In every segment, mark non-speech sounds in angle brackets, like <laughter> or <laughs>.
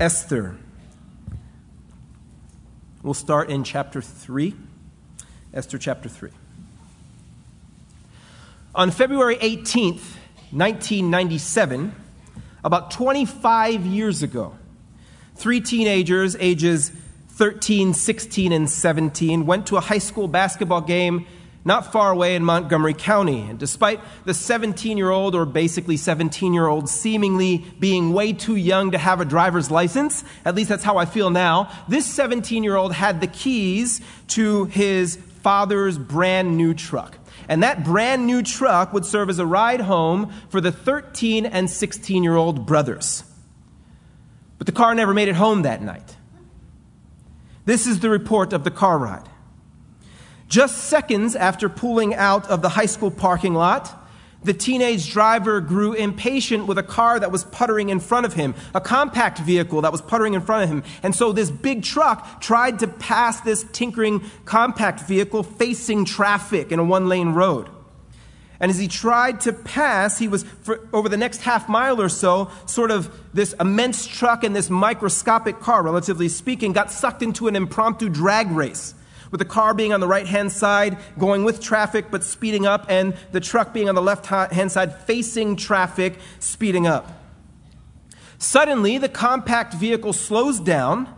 Esther. We'll start in chapter 3. Esther chapter 3. On February 18th, 1997, about 25 years ago, three teenagers, ages 13, 16, and 17, went to a high school basketball game not far away in Montgomery County. And despite the 17 year old, or basically 17 year old, seemingly being way too young to have a driver's license, at least that's how I feel now, this 17 year old had the keys to his father's brand new truck. And that brand new truck would serve as a ride home for the 13 and 16 year old brothers. But the car never made it home that night. This is the report of the car ride. Just seconds after pulling out of the high school parking lot, the teenage driver grew impatient with a car that was puttering in front of him, a compact vehicle that was puttering in front of him. And so this big truck tried to pass this tinkering compact vehicle facing traffic in a one lane road. And as he tried to pass, he was, for, over the next half mile or so, sort of this immense truck and this microscopic car, relatively speaking, got sucked into an impromptu drag race with the car being on the right hand side, going with traffic but speeding up, and the truck being on the left hand side, facing traffic, speeding up. Suddenly, the compact vehicle slows down,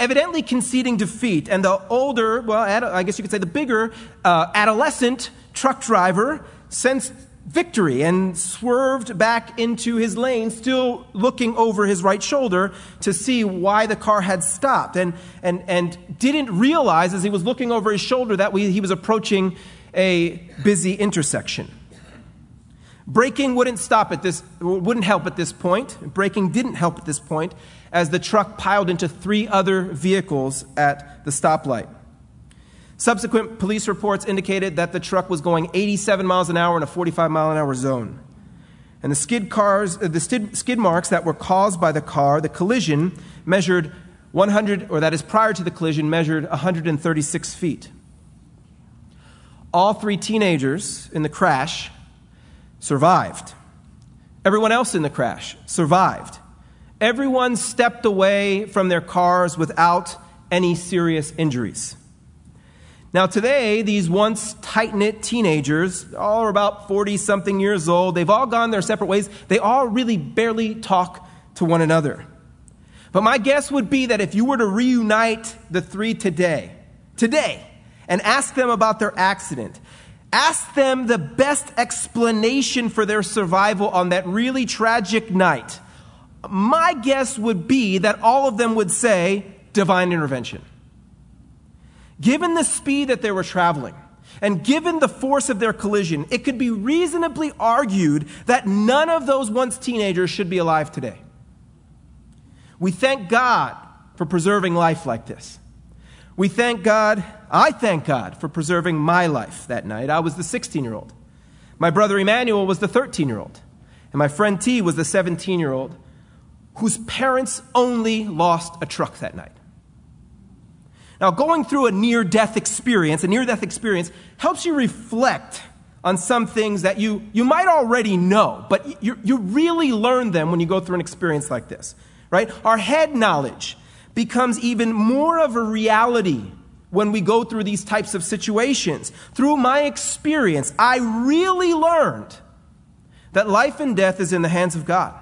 evidently conceding defeat, and the older, well, I guess you could say the bigger, uh, adolescent truck driver sensed victory and swerved back into his lane, still looking over his right shoulder to see why the car had stopped, and, and, and didn't realize as he was looking over his shoulder that we, he was approaching a busy intersection. Braking wouldn't stop at this, wouldn't help at this point. Braking didn't help at this point as the truck piled into three other vehicles at the stoplight. Subsequent police reports indicated that the truck was going 87 miles an hour in a 45 mile an hour zone. And the skid cars, uh, the skid marks that were caused by the car, the collision measured 100, or that is prior to the collision, measured 136 feet. All three teenagers in the crash survived. Everyone else in the crash survived. Everyone stepped away from their cars without any serious injuries. Now, today, these once tight knit teenagers, all are about 40 something years old, they've all gone their separate ways. They all really barely talk to one another. But my guess would be that if you were to reunite the three today, today, and ask them about their accident, ask them the best explanation for their survival on that really tragic night, my guess would be that all of them would say divine intervention. Given the speed that they were traveling, and given the force of their collision, it could be reasonably argued that none of those once teenagers should be alive today. We thank God for preserving life like this. We thank God, I thank God for preserving my life that night. I was the 16 year old. My brother Emmanuel was the 13 year old. And my friend T was the 17 year old whose parents only lost a truck that night. Now, going through a near death experience, a near death experience, helps you reflect on some things that you, you might already know, but you, you really learn them when you go through an experience like this, right? Our head knowledge becomes even more of a reality when we go through these types of situations. Through my experience, I really learned that life and death is in the hands of God.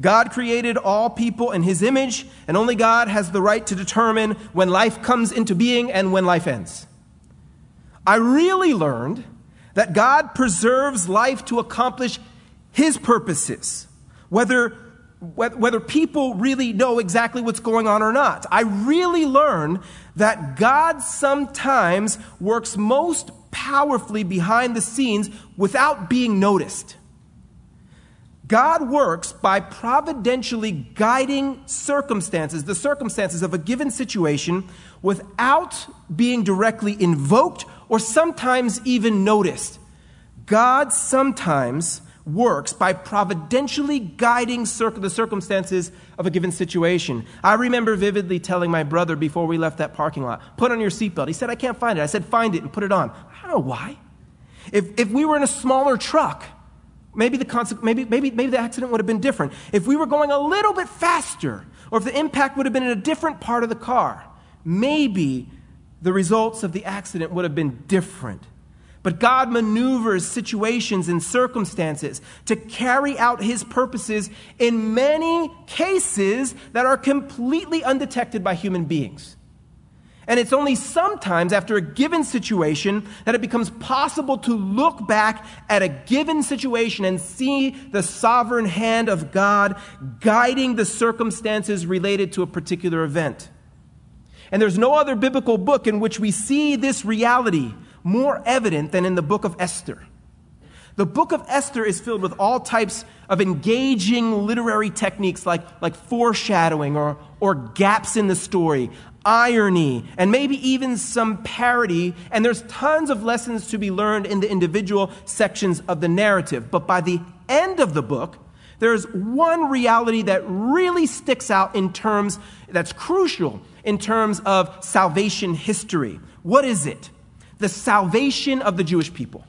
God created all people in his image, and only God has the right to determine when life comes into being and when life ends. I really learned that God preserves life to accomplish his purposes, whether, whether people really know exactly what's going on or not. I really learned that God sometimes works most powerfully behind the scenes without being noticed. God works by providentially guiding circumstances, the circumstances of a given situation, without being directly invoked or sometimes even noticed. God sometimes works by providentially guiding the circumstances of a given situation. I remember vividly telling my brother before we left that parking lot, put on your seatbelt. He said, I can't find it. I said, find it and put it on. I don't know why. If, if we were in a smaller truck, Maybe the, maybe, maybe, maybe the accident would have been different. If we were going a little bit faster, or if the impact would have been in a different part of the car, maybe the results of the accident would have been different. But God maneuvers situations and circumstances to carry out his purposes in many cases that are completely undetected by human beings. And it's only sometimes after a given situation that it becomes possible to look back at a given situation and see the sovereign hand of God guiding the circumstances related to a particular event. And there's no other biblical book in which we see this reality more evident than in the book of Esther. The book of Esther is filled with all types of engaging literary techniques like, like foreshadowing or, or gaps in the story, irony, and maybe even some parody. And there's tons of lessons to be learned in the individual sections of the narrative. But by the end of the book, there's one reality that really sticks out in terms that's crucial in terms of salvation history. What is it? the salvation of the Jewish people.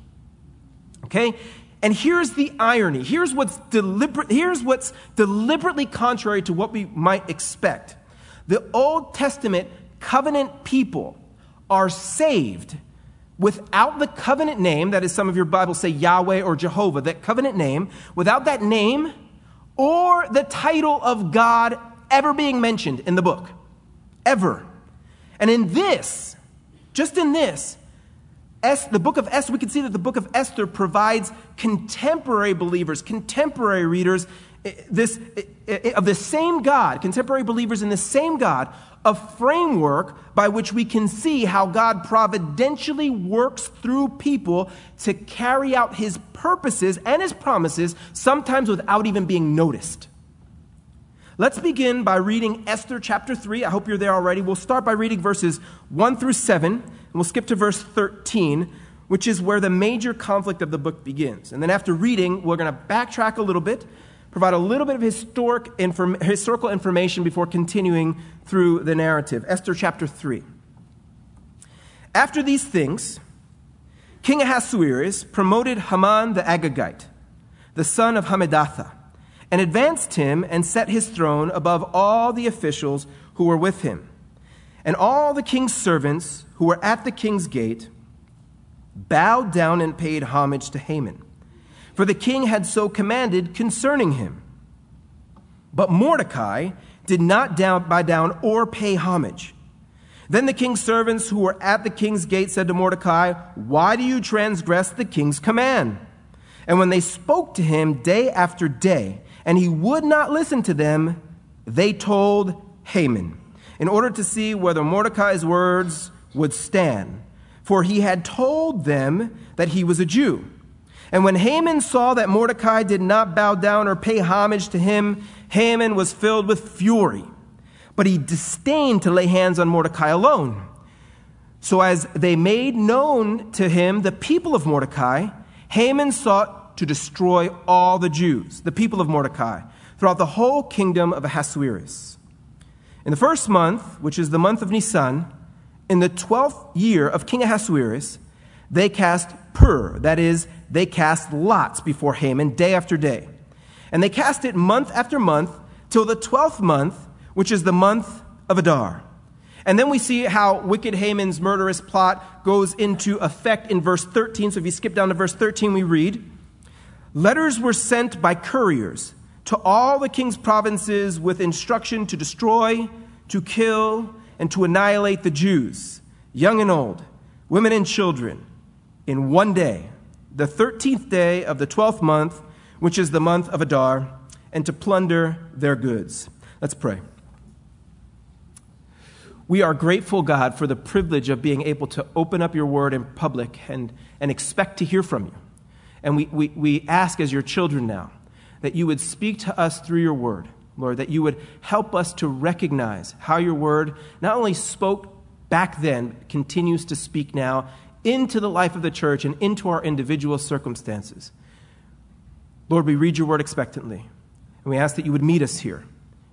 Okay? And here's the irony. Here's what's, deliberate, here's what's deliberately contrary to what we might expect. The Old Testament covenant people are saved without the covenant name, that is, some of your Bibles say Yahweh or Jehovah, that covenant name, without that name or the title of God ever being mentioned in the book. Ever. And in this, just in this, the book of Esther, we can see that the book of Esther provides contemporary believers, contemporary readers this, eh, of the same God, contemporary believers in the same God, a framework by which we can see how God providentially works through people to carry out his purposes and his promises, sometimes without even being noticed. Let's begin by reading Esther chapter 3. I hope you're there already. We'll start by reading verses 1 through 7 and we'll skip to verse 13, which is where the major conflict of the book begins. And then after reading, we're going to backtrack a little bit, provide a little bit of historic inform- historical information before continuing through the narrative. Esther chapter 3. After these things, King Ahasuerus promoted Haman the Agagite, the son of Hammedatha, and advanced him and set his throne above all the officials who were with him. And all the king's servants who were at the king's gate bowed down and paid homage to Haman, for the king had so commanded concerning him. But Mordecai did not down, bow down or pay homage. Then the king's servants who were at the king's gate said to Mordecai, Why do you transgress the king's command? And when they spoke to him day after day, and he would not listen to them, they told Haman, in order to see whether Mordecai's words would stand, for he had told them that he was a Jew. And when Haman saw that Mordecai did not bow down or pay homage to him, Haman was filled with fury. But he disdained to lay hands on Mordecai alone. So as they made known to him the people of Mordecai, Haman sought to destroy all the Jews, the people of Mordecai, throughout the whole kingdom of Ahasuerus. In the first month, which is the month of Nisan, in the twelfth year of King Ahasuerus, they cast pur, that is, they cast lots before Haman day after day. And they cast it month after month till the twelfth month, which is the month of Adar. And then we see how wicked Haman's murderous plot goes into effect in verse 13. So if you skip down to verse 13, we read Letters were sent by couriers to all the king's provinces with instruction to destroy, to kill, and to annihilate the Jews, young and old, women and children, in one day, the 13th day of the 12th month, which is the month of Adar, and to plunder their goods. Let's pray. We are grateful, God, for the privilege of being able to open up your word in public and, and expect to hear from you. And we, we, we ask as your children now that you would speak to us through your word. Lord, that you would help us to recognize how your word not only spoke back then, continues to speak now into the life of the church and into our individual circumstances. Lord, we read your word expectantly, and we ask that you would meet us here.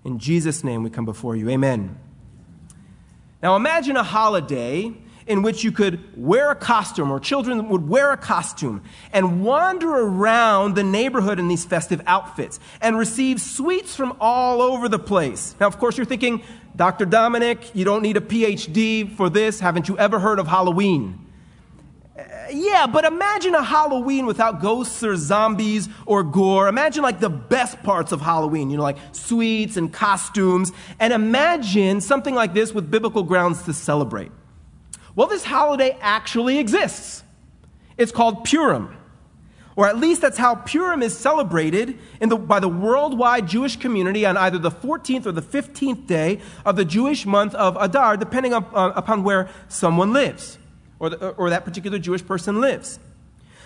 In Jesus' name, we come before you. Amen. Now, imagine a holiday in which you could wear a costume, or children would wear a costume and wander around the neighborhood in these festive outfits and receive sweets from all over the place. Now, of course, you're thinking, Dr. Dominic, you don't need a PhD for this. Haven't you ever heard of Halloween? Yeah, but imagine a Halloween without ghosts or zombies or gore. Imagine like the best parts of Halloween, you know, like sweets and costumes. And imagine something like this with biblical grounds to celebrate. Well, this holiday actually exists. It's called Purim. Or at least that's how Purim is celebrated the, by the worldwide Jewish community on either the 14th or the 15th day of the Jewish month of Adar, depending up, uh, upon where someone lives or, the, or that particular Jewish person lives.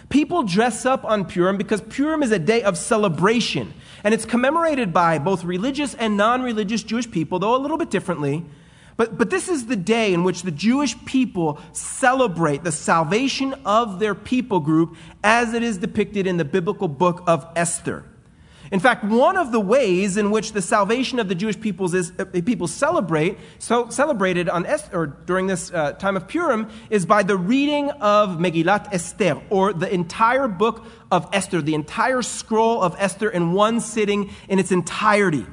People dress up on Purim because Purim is a day of celebration, and it's commemorated by both religious and non religious Jewish people, though a little bit differently. But, but this is the day in which the Jewish people celebrate the salvation of their people group as it is depicted in the biblical book of Esther. In fact, one of the ways in which the salvation of the Jewish peoples is, uh, people celebrate, so celebrated on Esther, or during this uh, time of Purim, is by the reading of Megillat Esther, or the entire book of Esther, the entire scroll of Esther in one sitting in its entirety.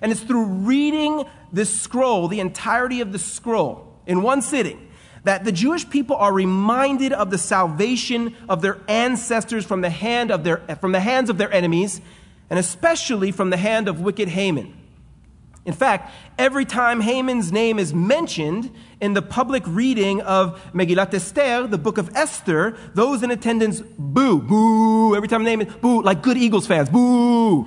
And it's through reading this scroll, the entirety of the scroll, in one sitting, that the Jewish people are reminded of the salvation of their ancestors from the, hand of their, from the hands of their enemies, and especially from the hand of wicked Haman. In fact, every time Haman's name is mentioned in the public reading of Megillat Esther, the book of Esther, those in attendance boo, boo. Every time the name is boo, like good Eagles fans, boo.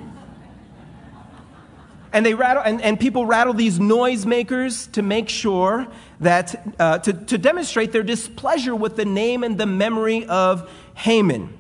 And they rattle, and, and people rattle these noisemakers to make sure that, uh, to, to demonstrate their displeasure with the name and the memory of Haman.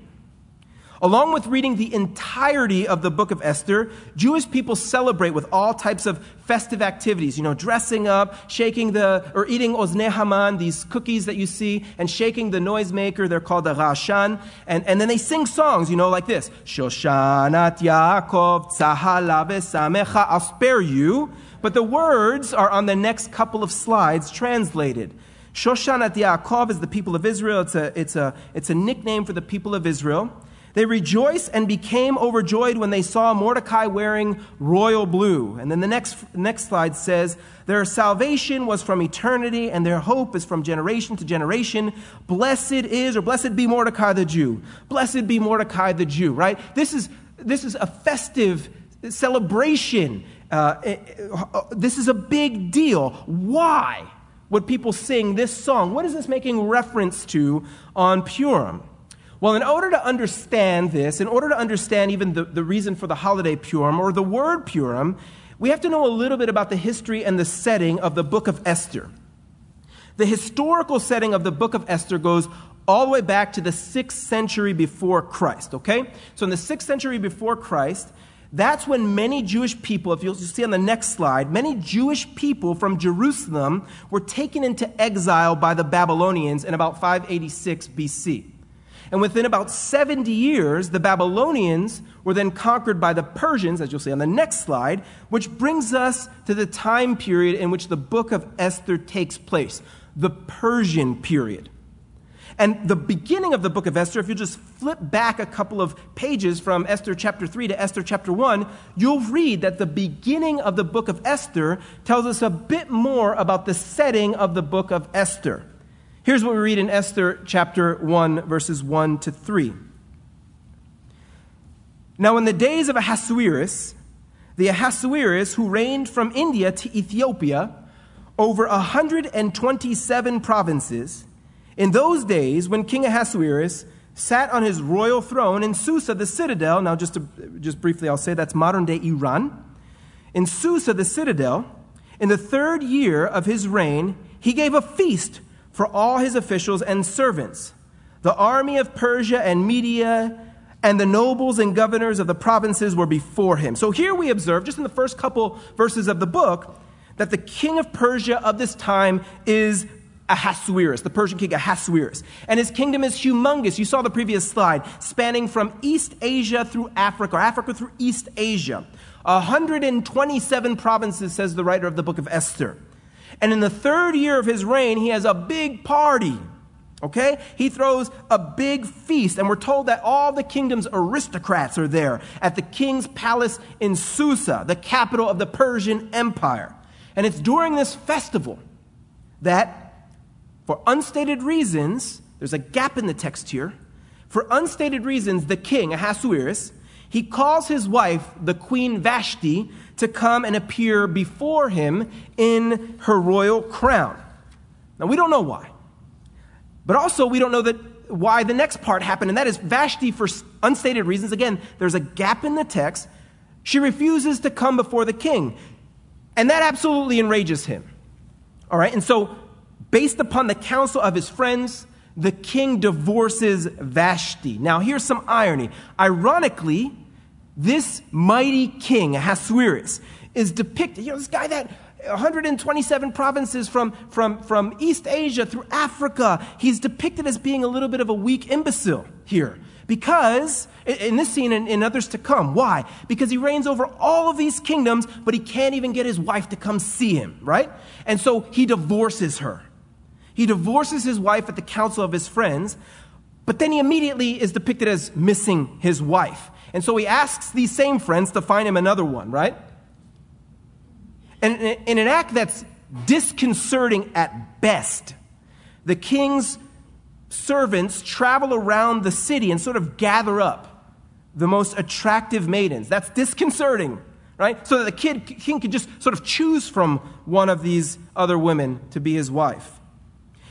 Along with reading the entirety of the book of Esther, Jewish people celebrate with all types of festive activities, you know, dressing up, shaking the, or eating oznei Haman, these cookies that you see, and shaking the noisemaker. They're called the Rashan. And, and then they sing songs, you know, like this. Shoshanat Yaakov Tzahala Samecha. I'll spare you. But the words are on the next couple of slides translated. Shoshanat Yaakov is the people of Israel. It's a, it's a, it's a nickname for the people of Israel. They rejoiced and became overjoyed when they saw Mordecai wearing royal blue. And then the next, next slide says, Their salvation was from eternity, and their hope is from generation to generation. Blessed is, or blessed be Mordecai the Jew. Blessed be Mordecai the Jew, right? This is, this is a festive celebration. Uh, eh, eh, this is a big deal. Why would people sing this song? What is this making reference to on Purim? Well, in order to understand this, in order to understand even the, the reason for the holiday Purim or the word Purim, we have to know a little bit about the history and the setting of the book of Esther. The historical setting of the book of Esther goes all the way back to the 6th century before Christ, okay? So in the 6th century before Christ, that's when many Jewish people, if you'll see on the next slide, many Jewish people from Jerusalem were taken into exile by the Babylonians in about 586 BC. And within about 70 years, the Babylonians were then conquered by the Persians, as you'll see on the next slide, which brings us to the time period in which the book of Esther takes place the Persian period. And the beginning of the book of Esther, if you just flip back a couple of pages from Esther chapter 3 to Esther chapter 1, you'll read that the beginning of the book of Esther tells us a bit more about the setting of the book of Esther. Here's what we read in Esther chapter 1, verses 1 to 3. Now, in the days of Ahasuerus, the Ahasuerus who reigned from India to Ethiopia over 127 provinces, in those days when King Ahasuerus sat on his royal throne in Susa, the citadel, now just, to, just briefly I'll say that's modern day Iran. In Susa, the citadel, in the third year of his reign, he gave a feast for all his officials and servants. The army of Persia and Media and the nobles and governors of the provinces were before him. So here we observe, just in the first couple verses of the book, that the king of Persia of this time is Ahasuerus, the Persian king Ahasuerus. And his kingdom is humongous. You saw the previous slide, spanning from East Asia through Africa, or Africa through East Asia. 127 provinces, says the writer of the book of Esther. And in the third year of his reign, he has a big party. Okay? He throws a big feast, and we're told that all the kingdom's aristocrats are there at the king's palace in Susa, the capital of the Persian Empire. And it's during this festival that, for unstated reasons, there's a gap in the text here. For unstated reasons, the king, Ahasuerus, he calls his wife, the queen Vashti, to come and appear before him in her royal crown. Now, we don't know why. But also, we don't know that why the next part happened, and that is Vashti, for unstated reasons. Again, there's a gap in the text. She refuses to come before the king. And that absolutely enrages him. All right, and so, based upon the counsel of his friends, the king divorces Vashti. Now, here's some irony. Ironically, this mighty king, Ahasuerus, is depicted, you know, this guy that 127 provinces from, from, from East Asia through Africa, he's depicted as being a little bit of a weak imbecile here. Because, in this scene and in others to come, why? Because he reigns over all of these kingdoms, but he can't even get his wife to come see him, right? And so he divorces her. He divorces his wife at the counsel of his friends, but then he immediately is depicted as missing his wife. And so he asks these same friends to find him another one, right? And in an act that's disconcerting at best, the king's servants travel around the city and sort of gather up the most attractive maidens. That's disconcerting, right? So that the kid, king could just sort of choose from one of these other women to be his wife.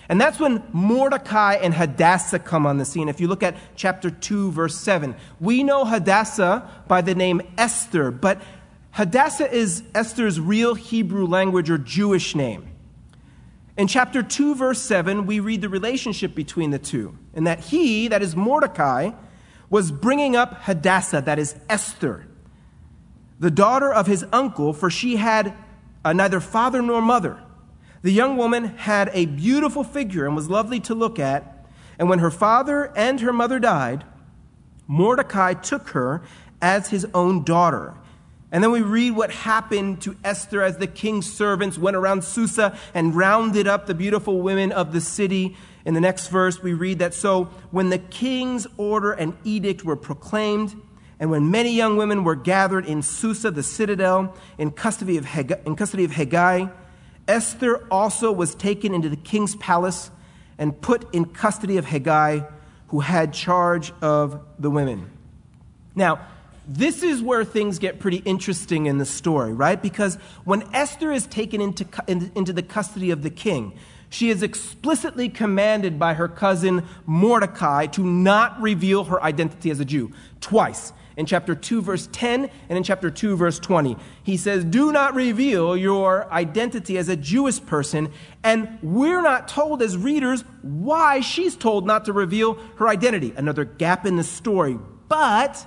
And that's when Mordecai and Hadassah come on the scene. If you look at chapter 2, verse 7, we know Hadassah by the name Esther, but Hadassah is Esther's real Hebrew language or Jewish name. In chapter 2, verse 7, we read the relationship between the two, and that he, that is Mordecai, was bringing up Hadassah, that is Esther, the daughter of his uncle, for she had uh, neither father nor mother. The young woman had a beautiful figure and was lovely to look at. And when her father and her mother died, Mordecai took her as his own daughter and then we read what happened to Esther as the king's servants went around Susa and rounded up the beautiful women of the city. In the next verse, we read that so when the king's order and edict were proclaimed, and when many young women were gathered in Susa, the citadel, in custody of Hegai, in custody of Hegai Esther also was taken into the king's palace and put in custody of Hegai, who had charge of the women. Now, this is where things get pretty interesting in the story, right? Because when Esther is taken into, into the custody of the king, she is explicitly commanded by her cousin Mordecai to not reveal her identity as a Jew twice. In chapter 2, verse 10, and in chapter 2, verse 20. He says, Do not reveal your identity as a Jewish person. And we're not told as readers why she's told not to reveal her identity. Another gap in the story. But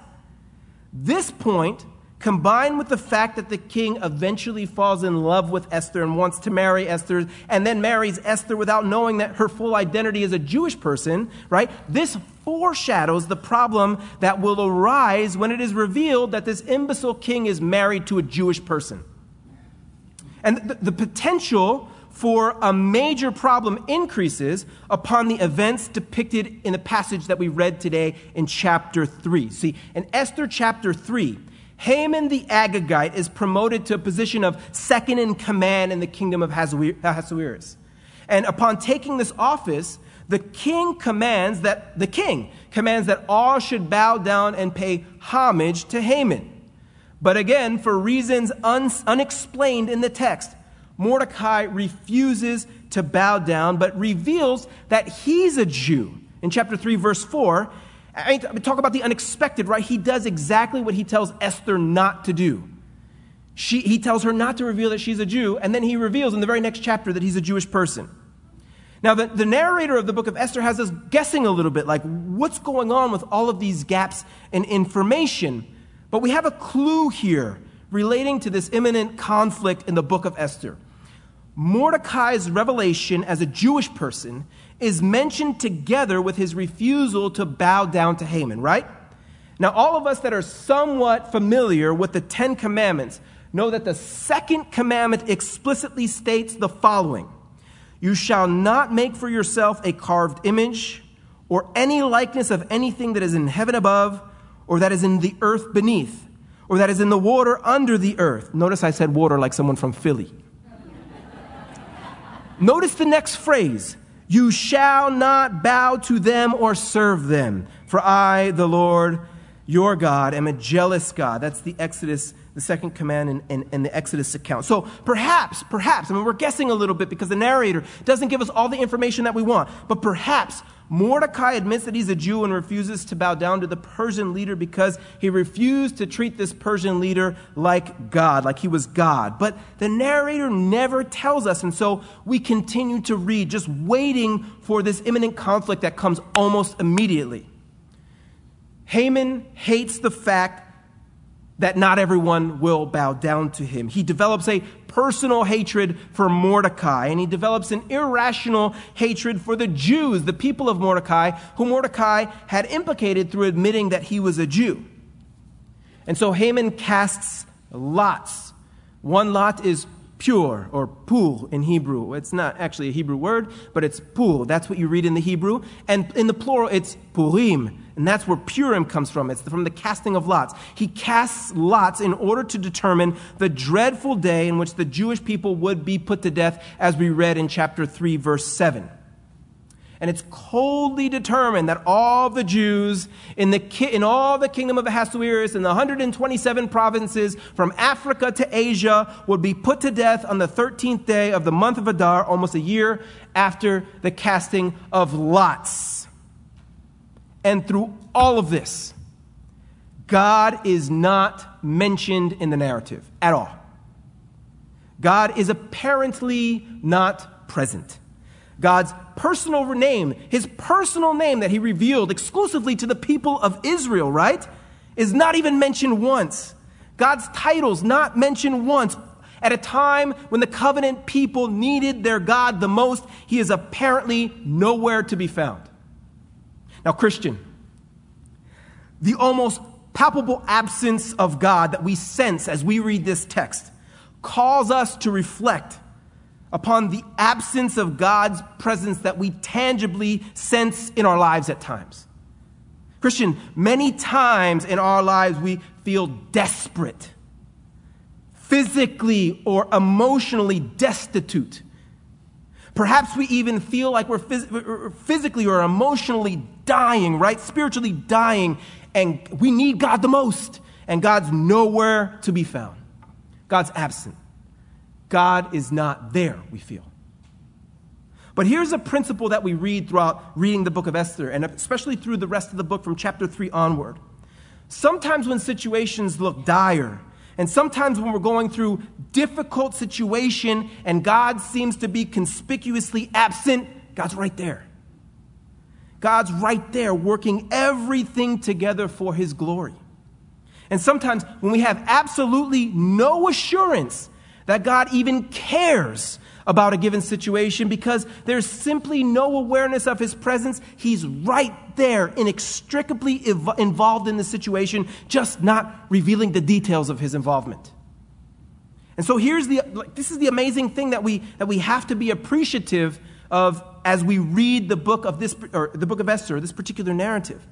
this point, combined with the fact that the king eventually falls in love with Esther and wants to marry Esther, and then marries Esther without knowing that her full identity is a Jewish person, right? This foreshadows the problem that will arise when it is revealed that this imbecile king is married to a Jewish person. And the, the potential for a major problem increases upon the events depicted in the passage that we read today in chapter 3. See, in Esther chapter 3, Haman the Agagite is promoted to a position of second in command in the kingdom of Ahasuerus. And upon taking this office, the king commands that the king commands that all should bow down and pay homage to Haman. But again, for reasons un- unexplained in the text, Mordecai refuses to bow down, but reveals that he's a Jew. In chapter 3, verse 4, I talk about the unexpected, right? He does exactly what he tells Esther not to do. She, he tells her not to reveal that she's a Jew, and then he reveals in the very next chapter that he's a Jewish person. Now, the, the narrator of the book of Esther has us guessing a little bit, like, what's going on with all of these gaps in information? But we have a clue here relating to this imminent conflict in the book of Esther. Mordecai's revelation as a Jewish person is mentioned together with his refusal to bow down to Haman, right? Now, all of us that are somewhat familiar with the Ten Commandments know that the second commandment explicitly states the following You shall not make for yourself a carved image or any likeness of anything that is in heaven above, or that is in the earth beneath, or that is in the water under the earth. Notice I said water like someone from Philly. <laughs> Notice the next phrase You shall not bow to them or serve them, for I, the Lord your God, am a jealous God. That's the Exodus the second command in, in, in, the Exodus account. So perhaps, perhaps, I mean, we're guessing a little bit because the narrator doesn't give us all the information that we want, but perhaps Mordecai admits that he's a Jew and refuses to bow down to the Persian leader because he refused to treat this Persian leader like God, like he was God. But the narrator never tells us, and so we continue to read, just waiting for this imminent conflict that comes almost immediately. Haman hates the fact that not everyone will bow down to him. He develops a personal hatred for Mordecai, and he develops an irrational hatred for the Jews, the people of Mordecai, who Mordecai had implicated through admitting that he was a Jew. And so Haman casts lots. One lot is pure or pur in Hebrew. It's not actually a Hebrew word, but it's pur. That's what you read in the Hebrew. And in the plural, it's purim. And that's where Purim comes from. It's from the casting of lots. He casts lots in order to determine the dreadful day in which the Jewish people would be put to death, as we read in chapter 3, verse 7. And it's coldly determined that all the Jews in, the, in all the kingdom of Ahasuerus in the 127 provinces from Africa to Asia would be put to death on the 13th day of the month of Adar, almost a year after the casting of lots. And through all of this, God is not mentioned in the narrative at all. God is apparently not present. God's personal name, his personal name that he revealed exclusively to the people of Israel, right, is not even mentioned once. God's titles not mentioned once. At a time when the covenant people needed their God the most, he is apparently nowhere to be found. Now, Christian, the almost palpable absence of God that we sense as we read this text calls us to reflect upon the absence of God's presence that we tangibly sense in our lives at times. Christian, many times in our lives we feel desperate, physically or emotionally destitute. Perhaps we even feel like we're phys- physically or emotionally dying, right? Spiritually dying, and we need God the most, and God's nowhere to be found. God's absent. God is not there, we feel. But here's a principle that we read throughout reading the book of Esther, and especially through the rest of the book from chapter 3 onward. Sometimes when situations look dire, and sometimes when we're going through difficult situation and God seems to be conspicuously absent, God's right there. God's right there working everything together for his glory. And sometimes when we have absolutely no assurance that God even cares about a given situation because there's simply no awareness of his presence. He's right there, inextricably ev- involved in the situation, just not revealing the details of his involvement. And so here's the like, this is the amazing thing that we that we have to be appreciative of as we read the book of this or the book of Esther, this particular narrative.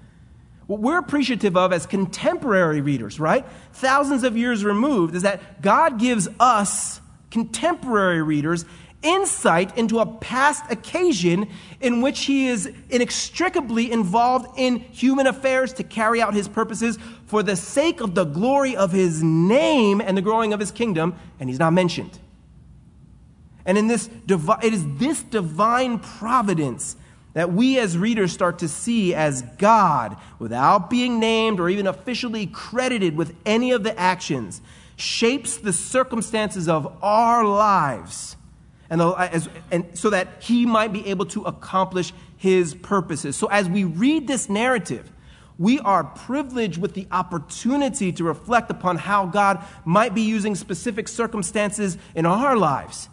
What we're appreciative of as contemporary readers, right? Thousands of years removed, is that God gives us contemporary readers insight into a past occasion in which he is inextricably involved in human affairs to carry out his purposes for the sake of the glory of his name and the growing of his kingdom, and he's not mentioned. And in this, it is this divine providence that we as readers start to see as God, without being named or even officially credited with any of the actions, shapes the circumstances of our lives and, the, as, and so that he might be able to accomplish his purposes. So as we read this narrative, we are privileged with the opportunity to reflect upon how God might be using specific circumstances in our lives,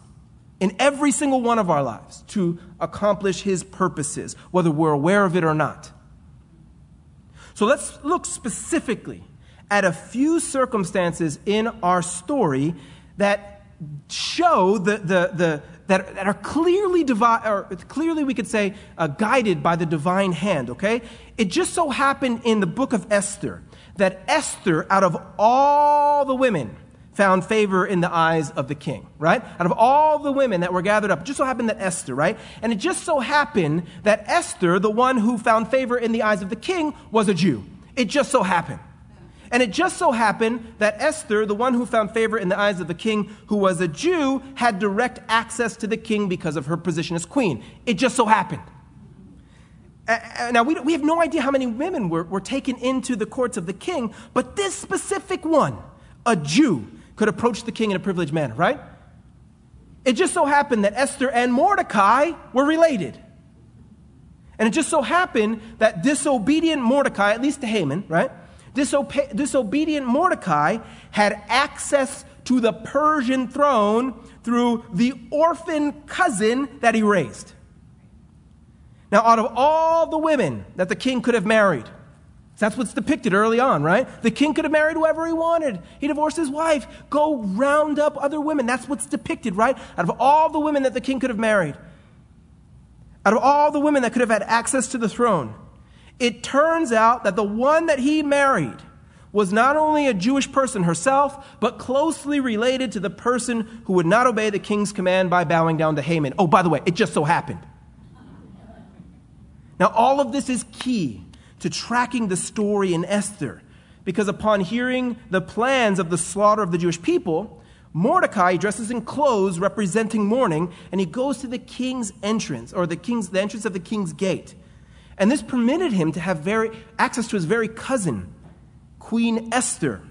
in every single one of our lives, to accomplish his purposes, whether we're aware of it or not. So let's look specifically at a few circumstances in our story that show the, the, the, that, that are clearly, divi- or clearly we could say, uh, guided by the divine hand, okay? It just so happened in the book of Esther that Esther, out of all the women, found favor in the eyes of the king, right? Out of all the women that were gathered up, just so happened that Esther, right? And it just so happened that Esther, the one who found favor in the eyes of the king, was a Jew. It just so happened. And it just so happened that Esther, the one who found favor in the eyes of the king, who was a Jew, had direct access to the king because of her position as queen. It just so happened. Now, we, have no idea how many women were taken into the courts of the king, but this specific one, a Jew, could approach the king in a privileged manner, right? It just so happened that Esther and Mordecai were related. And it just so happened that disobedient Mordecai, at least to Haman, right? Disobe- disobedient Mordecai had access to the Persian throne through the orphan cousin that he raised. Now, out of all the women that the king could have married, that's what's depicted early on, right? The king could have married whoever he wanted. He divorced his wife. Go round up other women. That's what's depicted, right? Out of all the women that the king could have married, out of all the women that could have had access to the throne, it turns out that the one that he married was not only a Jewish person herself, but closely related to the person who would not obey the king's command by bowing down to Haman. Oh, by the way, it just so happened. Now, all of this is key to tracking the story in Esther, because upon hearing the plans of the slaughter of the Jewish people, Mordecai dresses in clothes representing mourning, and he goes to the king's entrance, or the king's the entrance of the king's gate. And this permitted him to have very, access to his very cousin, Queen Esther,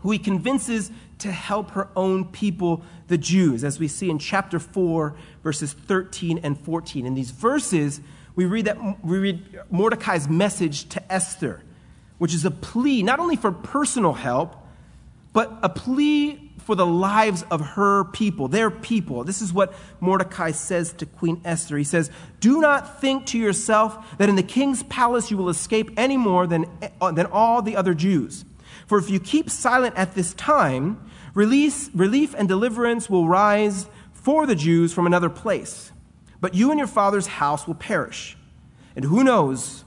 who he convinces to help her own people, the Jews, as we see in chapter 4, verses 13 and 14. In these verses, we read that we read Mordecai's message to Esther, which is a plea not only for personal help, but a plea for the lives of her people, their people. This is what Mordecai says to Queen Esther. He says, Do not think to yourself that in the king's palace you will escape any more than, than all the other Jews. For if you keep silent at this time, release, relief and deliverance will rise for the Jews from another place but you and your father's house will perish. And who knows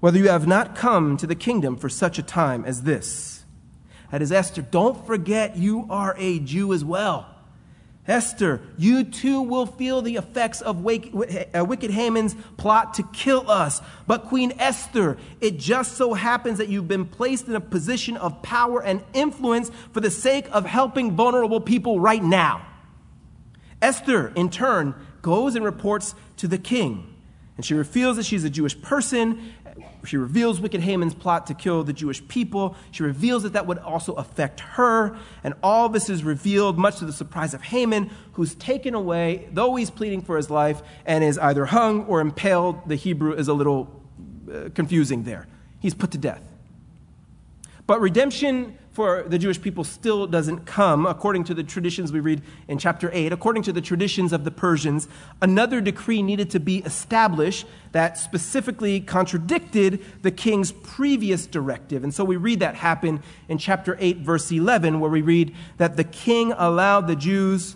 whether you have not come to the kingdom for such a time as this? That is Esther. Don't forget you are a Jew as well. Esther, you too will feel the effects of uh, wicked Haman's plot to kill us. But Queen Esther, it just so happens that you've been placed in a position of power and influence for the sake of helping vulnerable people right now. Esther, in turn, goes and reports to the king. And she reveals that she's a Jewish person. She reveals wicked Haman's plot to kill the Jewish people. She reveals that that would also affect her. And all this is revealed, much to the surprise of Haman, who's taken away, though he's pleading for his life, and is either hung or impaled. The Hebrew is a little uh, confusing there. He's put to death. But redemption for the Jewish people still doesn't come, according to the traditions we read in chapter 8. According to the traditions of the Persians, another decree needed to be established that specifically contradicted the king's previous directive. And so we read that happen in chapter 8, verse 11, where we read that the king allowed the Jews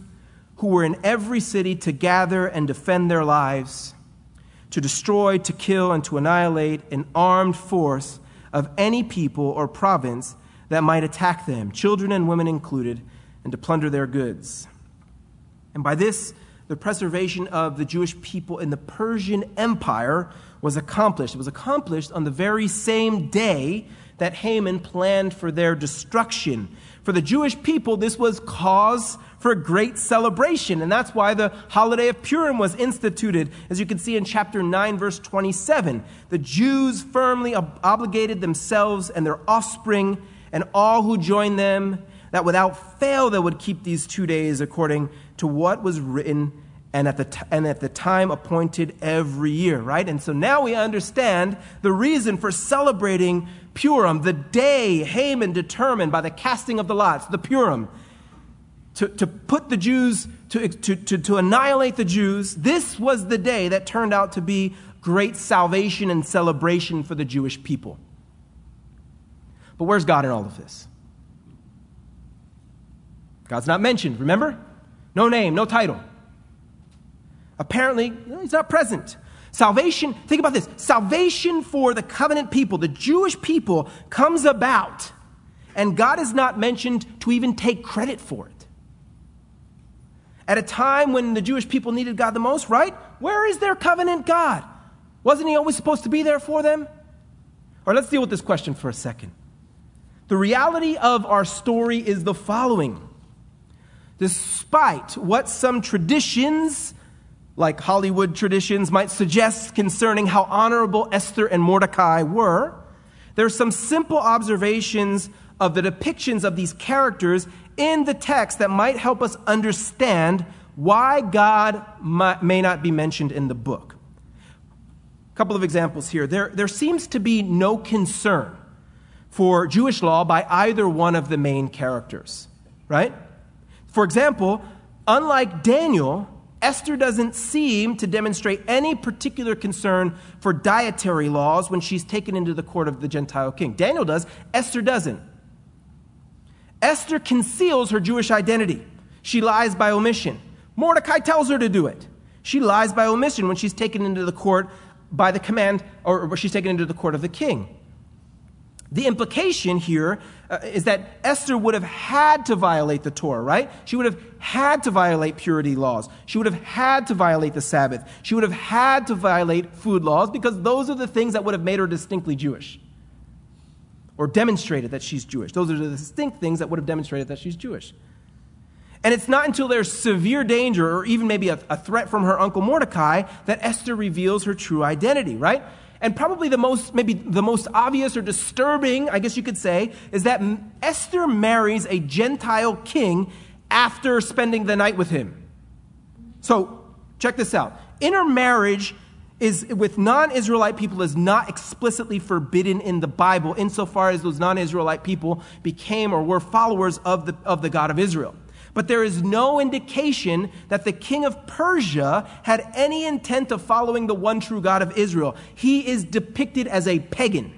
who were in every city to gather and defend their lives, to destroy, to kill, and to annihilate an armed force of any people or province that might attack them, children and women included, and to plunder their goods. And by this, the preservation of the Jewish people in the Persian Empire was accomplished. It was accomplished on the very same day that Haman planned for their destruction. For the Jewish people, this was cause for great celebration, and that's why the holiday of Purim was instituted. As you can see in chapter 9, verse 27, the Jews firmly ob- obligated themselves and their offspring and all who joined them, that without fail they would keep these two days according to what was written and at the, t- and at the time appointed every year, right? And so now we understand the reason for celebrating Purim, the day Haman determined by the casting of the lots, the Purim, to, to put the Jews, to, to, to, to annihilate the Jews. This was the day that turned out to be great salvation and celebration for the Jewish people. But where's God in all of this? God's not mentioned, remember? No name, no title. Apparently, he's not present. Salvation, think about this salvation for the covenant people, the Jewish people, comes about, and God is not mentioned to even take credit for it. At a time when the Jewish people needed God the most, right? Where is their covenant God? Wasn't he always supposed to be there for them? Or let's deal with this question for a second. The reality of our story is the following. Despite what some traditions like Hollywood traditions might suggest concerning how honorable Esther and Mordecai were, there are some simple observations of the depictions of these characters in the text that might help us understand why God may not be mentioned in the book. A couple of examples here. There, there seems to be no concern for Jewish law by either one of the main characters, right? For example, unlike Daniel, Esther doesn't seem to demonstrate any particular concern for dietary laws when she's taken into the court of the Gentile king. Daniel does, Esther doesn't. Esther conceals her Jewish identity. She lies by omission. Mordecai tells her to do it. She lies by omission when she's taken into the court by the command, or she's taken into the court of the king. The implication here uh, is that Esther would have had to violate the Torah, right? She would have had to violate purity laws. She would have had to violate the Sabbath. She would have had to violate food laws because those are the things that would have made her distinctly Jewish or demonstrated that she's Jewish. Those are the distinct things that would have demonstrated that she's Jewish. And it's not until there's severe danger or even maybe a, a threat from her uncle Mordecai that Esther reveals her true identity, right? And probably the most, maybe the most obvious or disturbing, I guess you could say, is that Esther marries a Gentile king after spending the night with him. So, check this out. Intermarriage is with non-Israelite people is not explicitly forbidden in the Bible insofar as those non-Israelite people became or were followers of the, of the God of Israel. But there is no indication that the king of Persia had any intent of following the one true God of Israel. He is depicted as a pagan.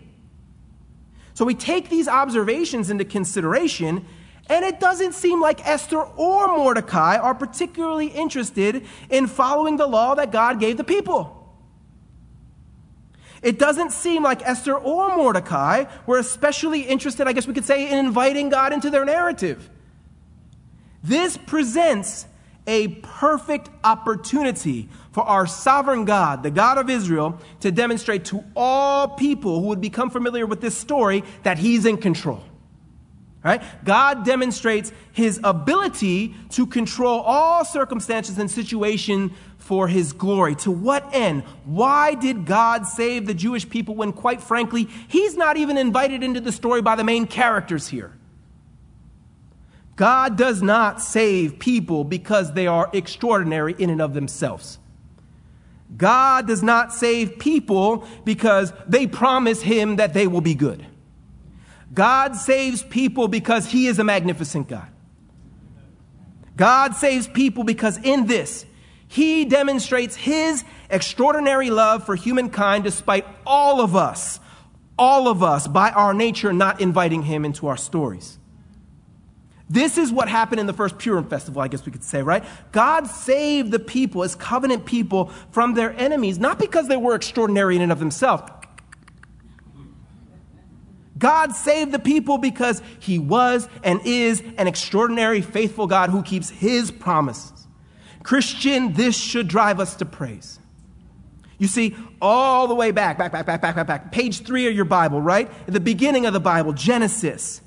So we take these observations into consideration, and it doesn't seem like Esther or Mordecai are particularly interested in following the law that God gave the people. It doesn't seem like Esther or Mordecai were especially interested, I guess we could say, in inviting God into their narrative. This presents a perfect opportunity for our sovereign God, the God of Israel, to demonstrate to all people who would become familiar with this story that he's in control. Right? God demonstrates his ability to control all circumstances and situation for his glory. To what end? Why did God save the Jewish people when, quite frankly, he's not even invited into the story by the main characters here? God does not save people because they are extraordinary in and of themselves. God does not save people because they promise Him that they will be good. God saves people because He is a magnificent God. God saves people because in this, He demonstrates His extraordinary love for humankind despite all of us, all of us, by our nature, not inviting Him into our stories. This is what happened in the first Purim festival, I guess we could say, right? God saved the people, his covenant people, from their enemies, not because they were extraordinary in and of themselves. God saved the people because he was and is an extraordinary, faithful God who keeps his promises. Christian, this should drive us to praise. You see, all the way back, back, back, back, back, back, back, page three of your Bible, right? At the beginning of the Bible, Genesis.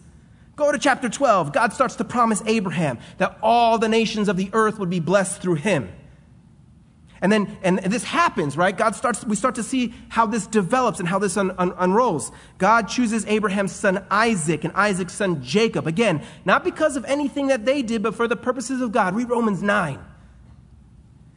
Go to chapter 12. God starts to promise Abraham that all the nations of the earth would be blessed through him. And then, and this happens, right? God starts, we start to see how this develops and how this un, un, unrolls. God chooses Abraham's son Isaac and Isaac's son Jacob. Again, not because of anything that they did, but for the purposes of God. Read Romans 9.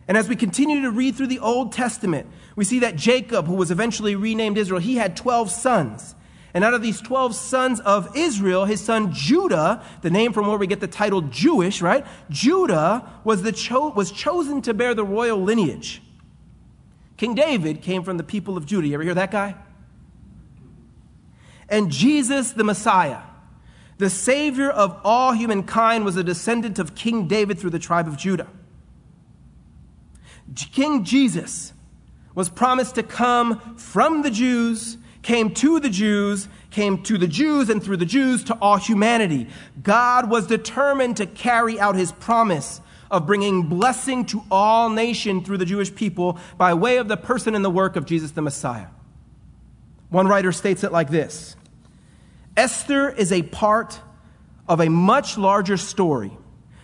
And as we continue to read through the Old Testament, we see that Jacob, who was eventually renamed Israel, he had 12 sons. And out of these 12 sons of Israel, his son Judah, the name from where we get the title Jewish, right? Judah was, the cho- was chosen to bear the royal lineage. King David came from the people of Judah. You ever hear that guy? And Jesus, the Messiah, the Savior of all humankind, was a descendant of King David through the tribe of Judah. King Jesus was promised to come from the Jews, came to the Jews, came to the Jews, and through the Jews to all humanity. God was determined to carry out his promise of bringing blessing to all nation through the Jewish people by way of the person and the work of Jesus the Messiah. One writer states it like this Esther is a part of a much larger story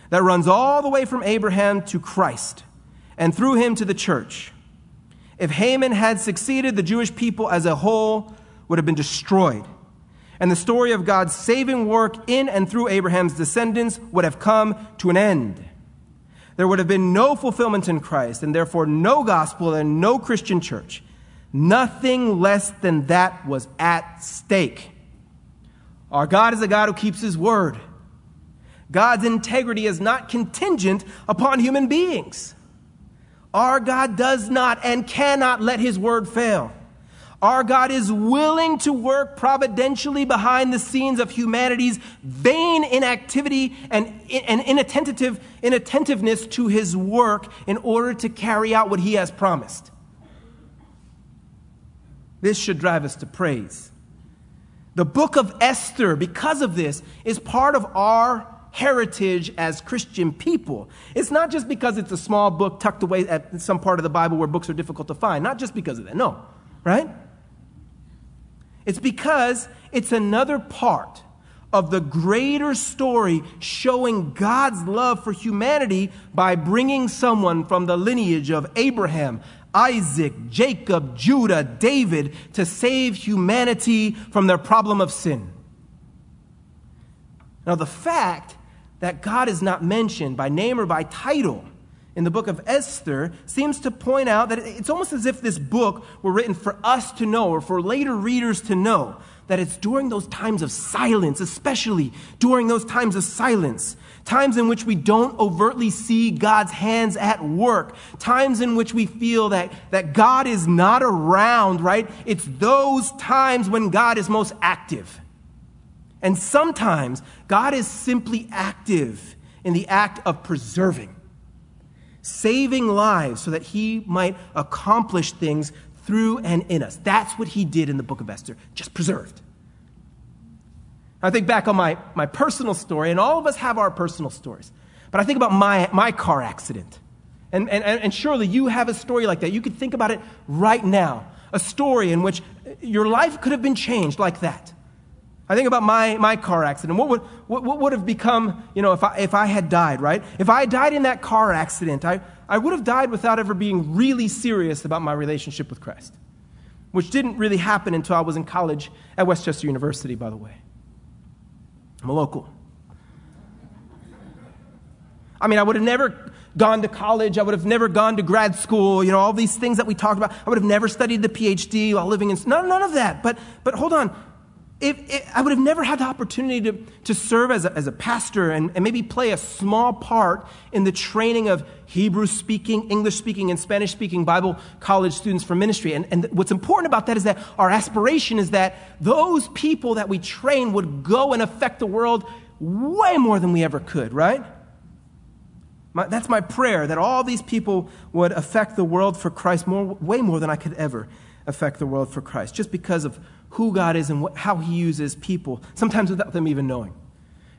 that runs all the way from Abraham to Christ and through him to the church. If Haman had succeeded, the Jewish people as a whole would have been destroyed. And the story of God's saving work in and through Abraham's descendants would have come to an end. There would have been no fulfillment in Christ, and therefore no gospel and no Christian church. Nothing less than that was at stake. Our God is a God who keeps his word. God's integrity is not contingent upon human beings. Our God does not and cannot let his word fail. Our God is willing to work providentially behind the scenes of humanity's vain inactivity and, and inattentive, inattentiveness to his work in order to carry out what he has promised. This should drive us to praise. The book of Esther, because of this, is part of our heritage as Christian people. It's not just because it's a small book tucked away at some part of the Bible where books are difficult to find. Not just because of that. No, right? It's because it's another part of the greater story showing God's love for humanity by bringing someone from the lineage of Abraham, Isaac, Jacob, Judah, David to save humanity from their problem of sin. Now, the fact that God is not mentioned by name or by title in the book of Esther seems to point out that it's almost as if this book were written for us to know or for later readers to know that it's during those times of silence, especially during those times of silence, times in which we don't overtly see God's hands at work, times in which we feel that, that God is not around, right? It's those times when God is most active. And sometimes God is simply active in the act of preserving, saving lives so that he might accomplish things through and in us. That's what he did in the book of Esther, just preserved. I think back on my, my personal story, and all of us have our personal stories. But I think about my, my car accident. And, and, and surely you have a story like that. You could think about it right now. A story in which your life could have been changed like that. I think about my, my car accident. What would, what, what would have become, you know, if I, if I had died, right? If I died in that car accident, I, I would have died without ever being really serious about my relationship with Christ, which didn't really happen until I was in college at West Chester University, by the way. I'm a local. I mean, I would have never gone to college. I would have never gone to grad school. You know, all these things that we talked about. I would have never studied the PhD while living in, none, none of that. But, but hold on if, if, I would have never had the opportunity to, to serve as a, as a pastor and, and maybe play a small part in the training of Hebrew speaking, English speaking, and Spanish speaking Bible college students for ministry. And, and what's important about that is that our aspiration is that those people that we train would go and affect the world way more than we ever could, right? My, that's my prayer that all these people would affect the world for Christ more, way more than I could ever affect the world for Christ, just because of who God is and what, how He uses people, sometimes without them even knowing.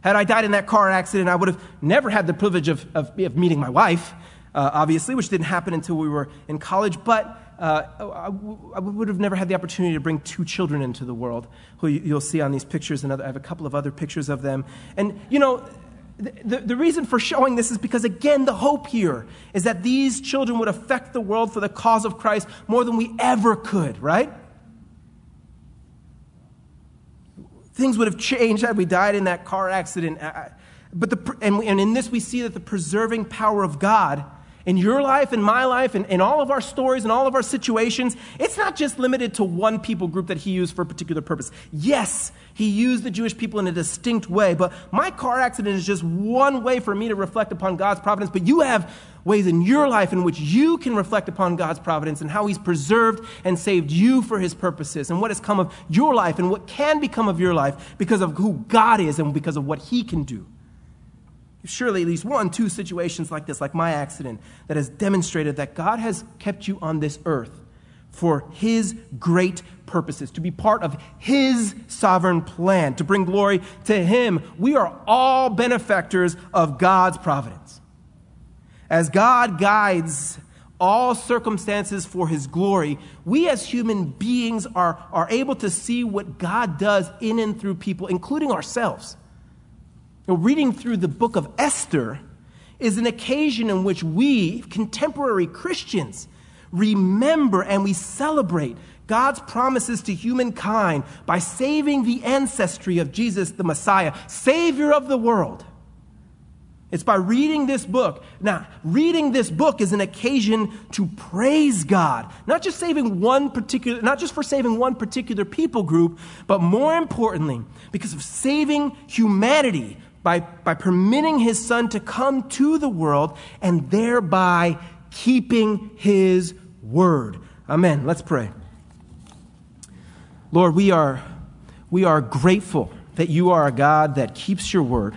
Had I died in that car accident, I would have never had the privilege of, of, of meeting my wife, uh, obviously, which didn't happen until we were in college, but uh, I, I would have never had the opportunity to bring two children into the world, who you'll see on these pictures, and other, I have a couple of other pictures of them. And, you know, the, the, reason for showing this is because, again, the hope here is that these children would affect the world for the cause of Christ more than we ever could, right? Things would have changed had we died in that car accident. Uh, uh, but the, and, and in this, we see that the preserving power of God in your life, in my life, in, in all of our stories, in all of our situations, it's not just limited to one people group that he used for a particular purpose. Yes, he used the Jewish people in a distinct way, but my car accident is just one way for me to reflect upon God's providence. But you have ways in your life in which you can reflect upon God's providence and how he's preserved and saved you for his purposes and what has come of your life and what can become of your life because of who God is and because of what he can do surely at least one, two situations like this, like my accident, that has demonstrated that God has kept you on this earth for His great purposes, to be part of His sovereign plan, to bring glory to Him. We are all benefactors of God's providence. As God guides all circumstances for His glory, we as human beings are, are able to see what God does in and through people, including ourselves. Now, reading through the book of Esther is an occasion in which we, contemporary Christians, remember and we celebrate God's promises to humankind by saving the ancestry of Jesus the Messiah, Savior of the world. It's by reading this book. Now, reading this book is an occasion to praise God, not just saving one particular, not just for saving one particular people group, but more importantly, because of saving humanity by, by permitting his son to come to the world and thereby keeping his word. Amen. Let's pray. Lord, we are, we are grateful that you are a God that keeps your word.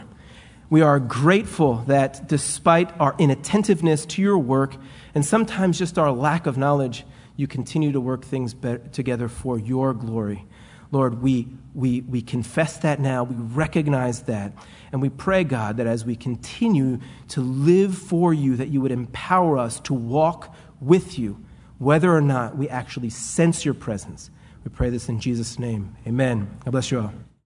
We are grateful that despite our inattentiveness to your work and sometimes just our lack of knowledge, you continue to work things together for your glory. Lord, we, we, we confess that now. We recognize that. And we pray, God, that as we continue to live for you, that you would empower us to walk with you, whether or not we actually sense your presence. We pray this in Jesus' name. Amen. God bless you all.